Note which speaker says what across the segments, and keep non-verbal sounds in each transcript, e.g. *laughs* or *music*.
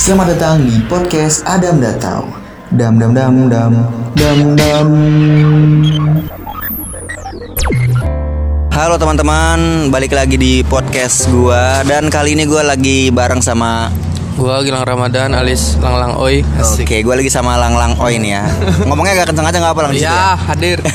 Speaker 1: Selamat datang di podcast Adam Datau. Dam dam dam dam dam dam.
Speaker 2: Halo teman-teman, balik lagi di podcast gua dan kali ini gua lagi bareng sama
Speaker 3: Gua Gilang Ramadan alias Lang Lang Oi.
Speaker 2: Oke, gua lagi sama Lang Lang Oi nih ya. Ngomongnya agak kenceng aja nggak apa Lang? di situ
Speaker 3: Ya, hadir. *laughs*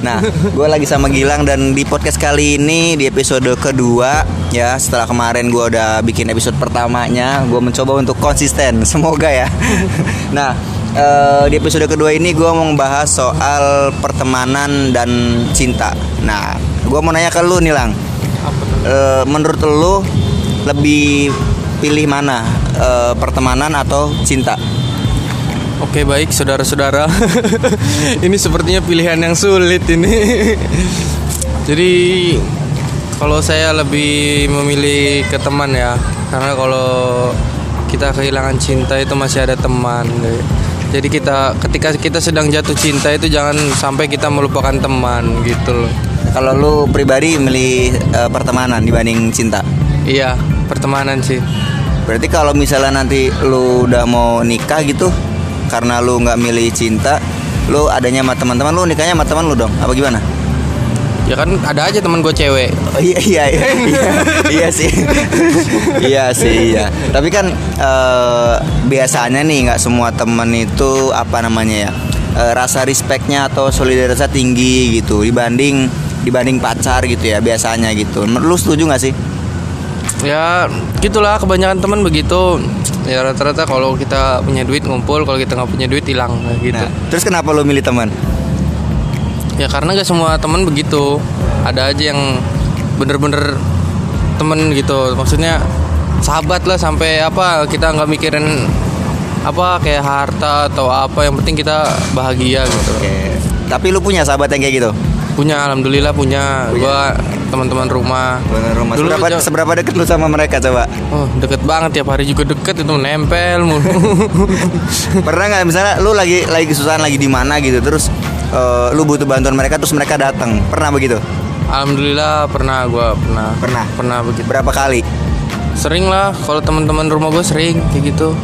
Speaker 2: Nah, gue lagi sama Gilang dan di podcast kali ini di episode kedua ya setelah kemarin gue udah bikin episode pertamanya, gue mencoba untuk konsisten, *laughs* semoga ya. *laughs* Nah, eh, di episode kedua ini gue mau membahas soal pertemanan dan cinta. Nah, gue mau nanya ke lu nih Lang, Eh, menurut lu lebih pilih mana Eh, pertemanan atau cinta?
Speaker 3: Oke, baik saudara-saudara. *laughs* ini sepertinya pilihan yang sulit ini. Jadi kalau saya lebih memilih ke teman ya, karena kalau kita kehilangan cinta itu masih ada teman. Jadi kita ketika kita sedang jatuh cinta itu jangan sampai kita melupakan teman gitu loh.
Speaker 2: Kalau lu pribadi milih eh, pertemanan dibanding cinta?
Speaker 3: Iya, pertemanan sih.
Speaker 2: Berarti kalau misalnya nanti lu udah mau nikah gitu karena lu nggak milih cinta, lu adanya sama teman-teman lu nikahnya sama teman lu dong. Apa gimana?
Speaker 3: Ya kan ada aja teman gue cewek.
Speaker 2: Oh, iya iya iya. *laughs* iya, iya sih. iya sih iya. Tapi kan eh, biasanya nih nggak semua temen itu apa namanya ya? eh, rasa respectnya atau solidaritasnya tinggi gitu dibanding dibanding pacar gitu ya biasanya gitu. Lu setuju nggak sih?
Speaker 3: Ya gitulah kebanyakan teman begitu. Ya rata-rata kalau kita punya duit ngumpul, kalau kita nggak punya duit hilang gitu.
Speaker 2: Nah, terus kenapa lu milih teman?
Speaker 3: Ya karena gak semua teman begitu. Ada aja yang bener-bener temen gitu. Maksudnya sahabat lah sampai apa kita nggak mikirin apa kayak harta atau apa yang penting kita bahagia gitu.
Speaker 2: Oke. Tapi lu punya sahabat yang kayak gitu?
Speaker 3: Punya alhamdulillah punya. Gua teman-teman rumah.
Speaker 2: Bener rumah.
Speaker 3: Dulu
Speaker 2: Seberapa,
Speaker 3: Jo-
Speaker 2: seberapa deket lu sama mereka coba?
Speaker 3: Oh deket banget tiap hari juga deket itu nempel mulu. *laughs*
Speaker 2: Pernah nggak misalnya lu lagi lagi kesusahan lagi di mana gitu terus eh, lu butuh bantuan mereka terus mereka datang. Pernah begitu?
Speaker 3: Alhamdulillah pernah gua pernah
Speaker 2: Pernah.
Speaker 3: pernah begitu
Speaker 2: Berapa kali?
Speaker 3: sering lah kalau teman-teman rumah gue sering kayak gitu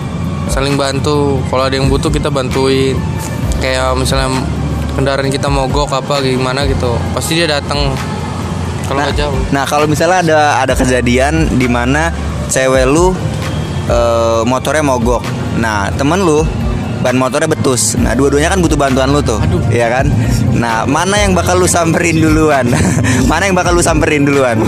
Speaker 3: saling bantu kalau ada yang butuh kita bantuin kayak misalnya kendaraan kita mogok apa gimana gitu pasti dia datang kalau nggak jauh
Speaker 2: Nah, kalau misalnya ada ada kejadian di mana cewek lu eh, motornya mogok. Nah, temen lu ban motornya betus. Nah, dua-duanya kan butuh bantuan lu tuh.
Speaker 3: Aduh.
Speaker 2: Iya kan? Nah, mana yang bakal lu samperin duluan? *laughs* mana yang bakal lu samperin duluan?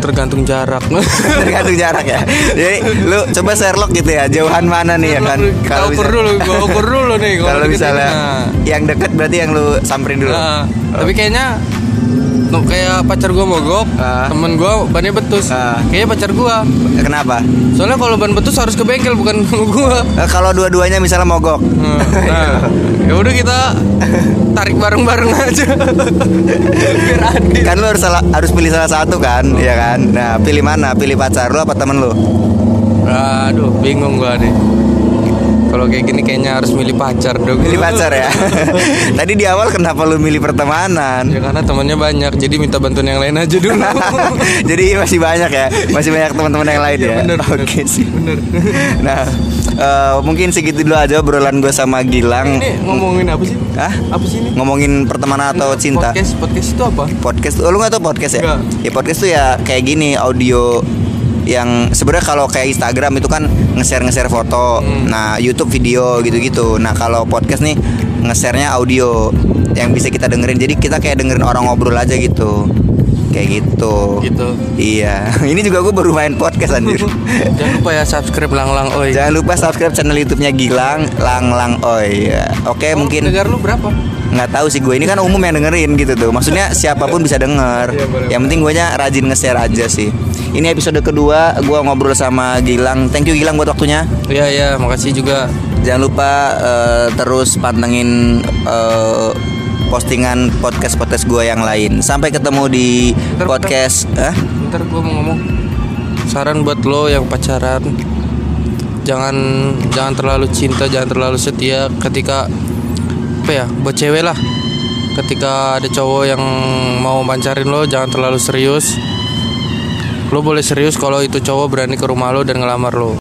Speaker 3: tergantung jarak *laughs*
Speaker 2: Tergantung jarak ya. Jadi lu coba Sherlock gitu ya, jauhan mana nih ya kan?
Speaker 3: kita ukur dulu gua ukur dulu nih *laughs*
Speaker 2: Kalau
Speaker 3: kita-
Speaker 2: misalnya
Speaker 3: nah.
Speaker 2: yang deket berarti yang lu samperin dulu.
Speaker 3: Nah, tapi kayaknya no, kayak pacar gua mogok
Speaker 2: Ah.
Speaker 3: temen gua bannya betus
Speaker 2: Ah.
Speaker 3: kayaknya pacar gua
Speaker 2: Kenapa?
Speaker 3: soalnya kalau ban betus harus ke bengkel bukan gua
Speaker 2: Eh, kalau dua-duanya misalnya mogok.
Speaker 3: Nah, *laughs* ya udah kita tarik bareng-bareng aja. Biar adil.
Speaker 2: kan lu harus salah, harus pilih salah satu kan, ya kan? Nah, pilih mana? Pilih pacar lu apa temen lu?
Speaker 3: Aduh, bingung gua nih. Kalau kayak gini kayaknya harus milih pacar dong.
Speaker 2: Pilih pacar ya. *laughs* Tadi di awal kenapa lu milih pertemanan?
Speaker 3: Ya karena temannya banyak, jadi minta bantuan yang lain aja dulu. *laughs*
Speaker 2: Jadi masih banyak ya, masih banyak teman-teman yang lain
Speaker 3: Iya,
Speaker 2: ya.
Speaker 3: bener.
Speaker 2: Oke sih.
Speaker 3: Bener. *laughs*
Speaker 2: Nah, eh, mungkin segitu dulu aja obrolan gue sama Gilang.
Speaker 3: Ini ngomongin apa sih?
Speaker 2: Hah?
Speaker 3: Apa sih ini?
Speaker 2: Ngomongin pertemanan atau cinta?
Speaker 3: Podcast, podcast itu apa?
Speaker 2: podcast oh, lu nggak tau podcast ya
Speaker 3: Nggak.
Speaker 2: ya podcast tuh ya kayak gini audio yang sebenarnya kalau kayak Instagram itu kan nge-share nge-share foto
Speaker 3: Hmm.
Speaker 2: nah YouTube video gitu-gitu. Nah kalau podcast nih nge-share-nya audio yang bisa kita dengerin. Jadi kita kayak dengerin orang ngobrol aja gitu kayak gitu.
Speaker 3: Gitu.
Speaker 2: iya. *laughs* Ini juga gue baru main podcast anjir. *laughs*
Speaker 3: Jangan lupa ya subscribe lang-lang oi.
Speaker 2: jangan lupa subscribe channel YouTube-nya Gilang Lang Lang Oi. Ya. oke
Speaker 3: Oh,
Speaker 2: mungkin
Speaker 3: Dengar lu berapa?
Speaker 2: nggak tahu sih gue ini kan umum yang dengerin gitu tuh. Maksudnya siapa pun bisa denger.
Speaker 3: Boleh,
Speaker 2: yang penting gue nya rajin nge-share aja sih. Ini episode kedua gue ngobrol sama Gilang. Thank you Gilang buat waktunya.
Speaker 3: Iya, iya, makasih juga.
Speaker 2: jangan lupa eh, terus pantengin eh, postingan podcast podcast gue yang lain. Sampai ketemu di
Speaker 3: Bentar,
Speaker 2: podcast Hah?
Speaker 3: Ntar gue mau ngomong. Saran buat lo yang pacaran Jangan Jangan terlalu cinta Jangan terlalu setia Ketika Apa ya Buat cewek lah. Ketika ada cowok yang Mau mancarin lo Jangan terlalu serius. Lo boleh serius kalau itu cowok berani ke rumah lo dan ngelamar lo.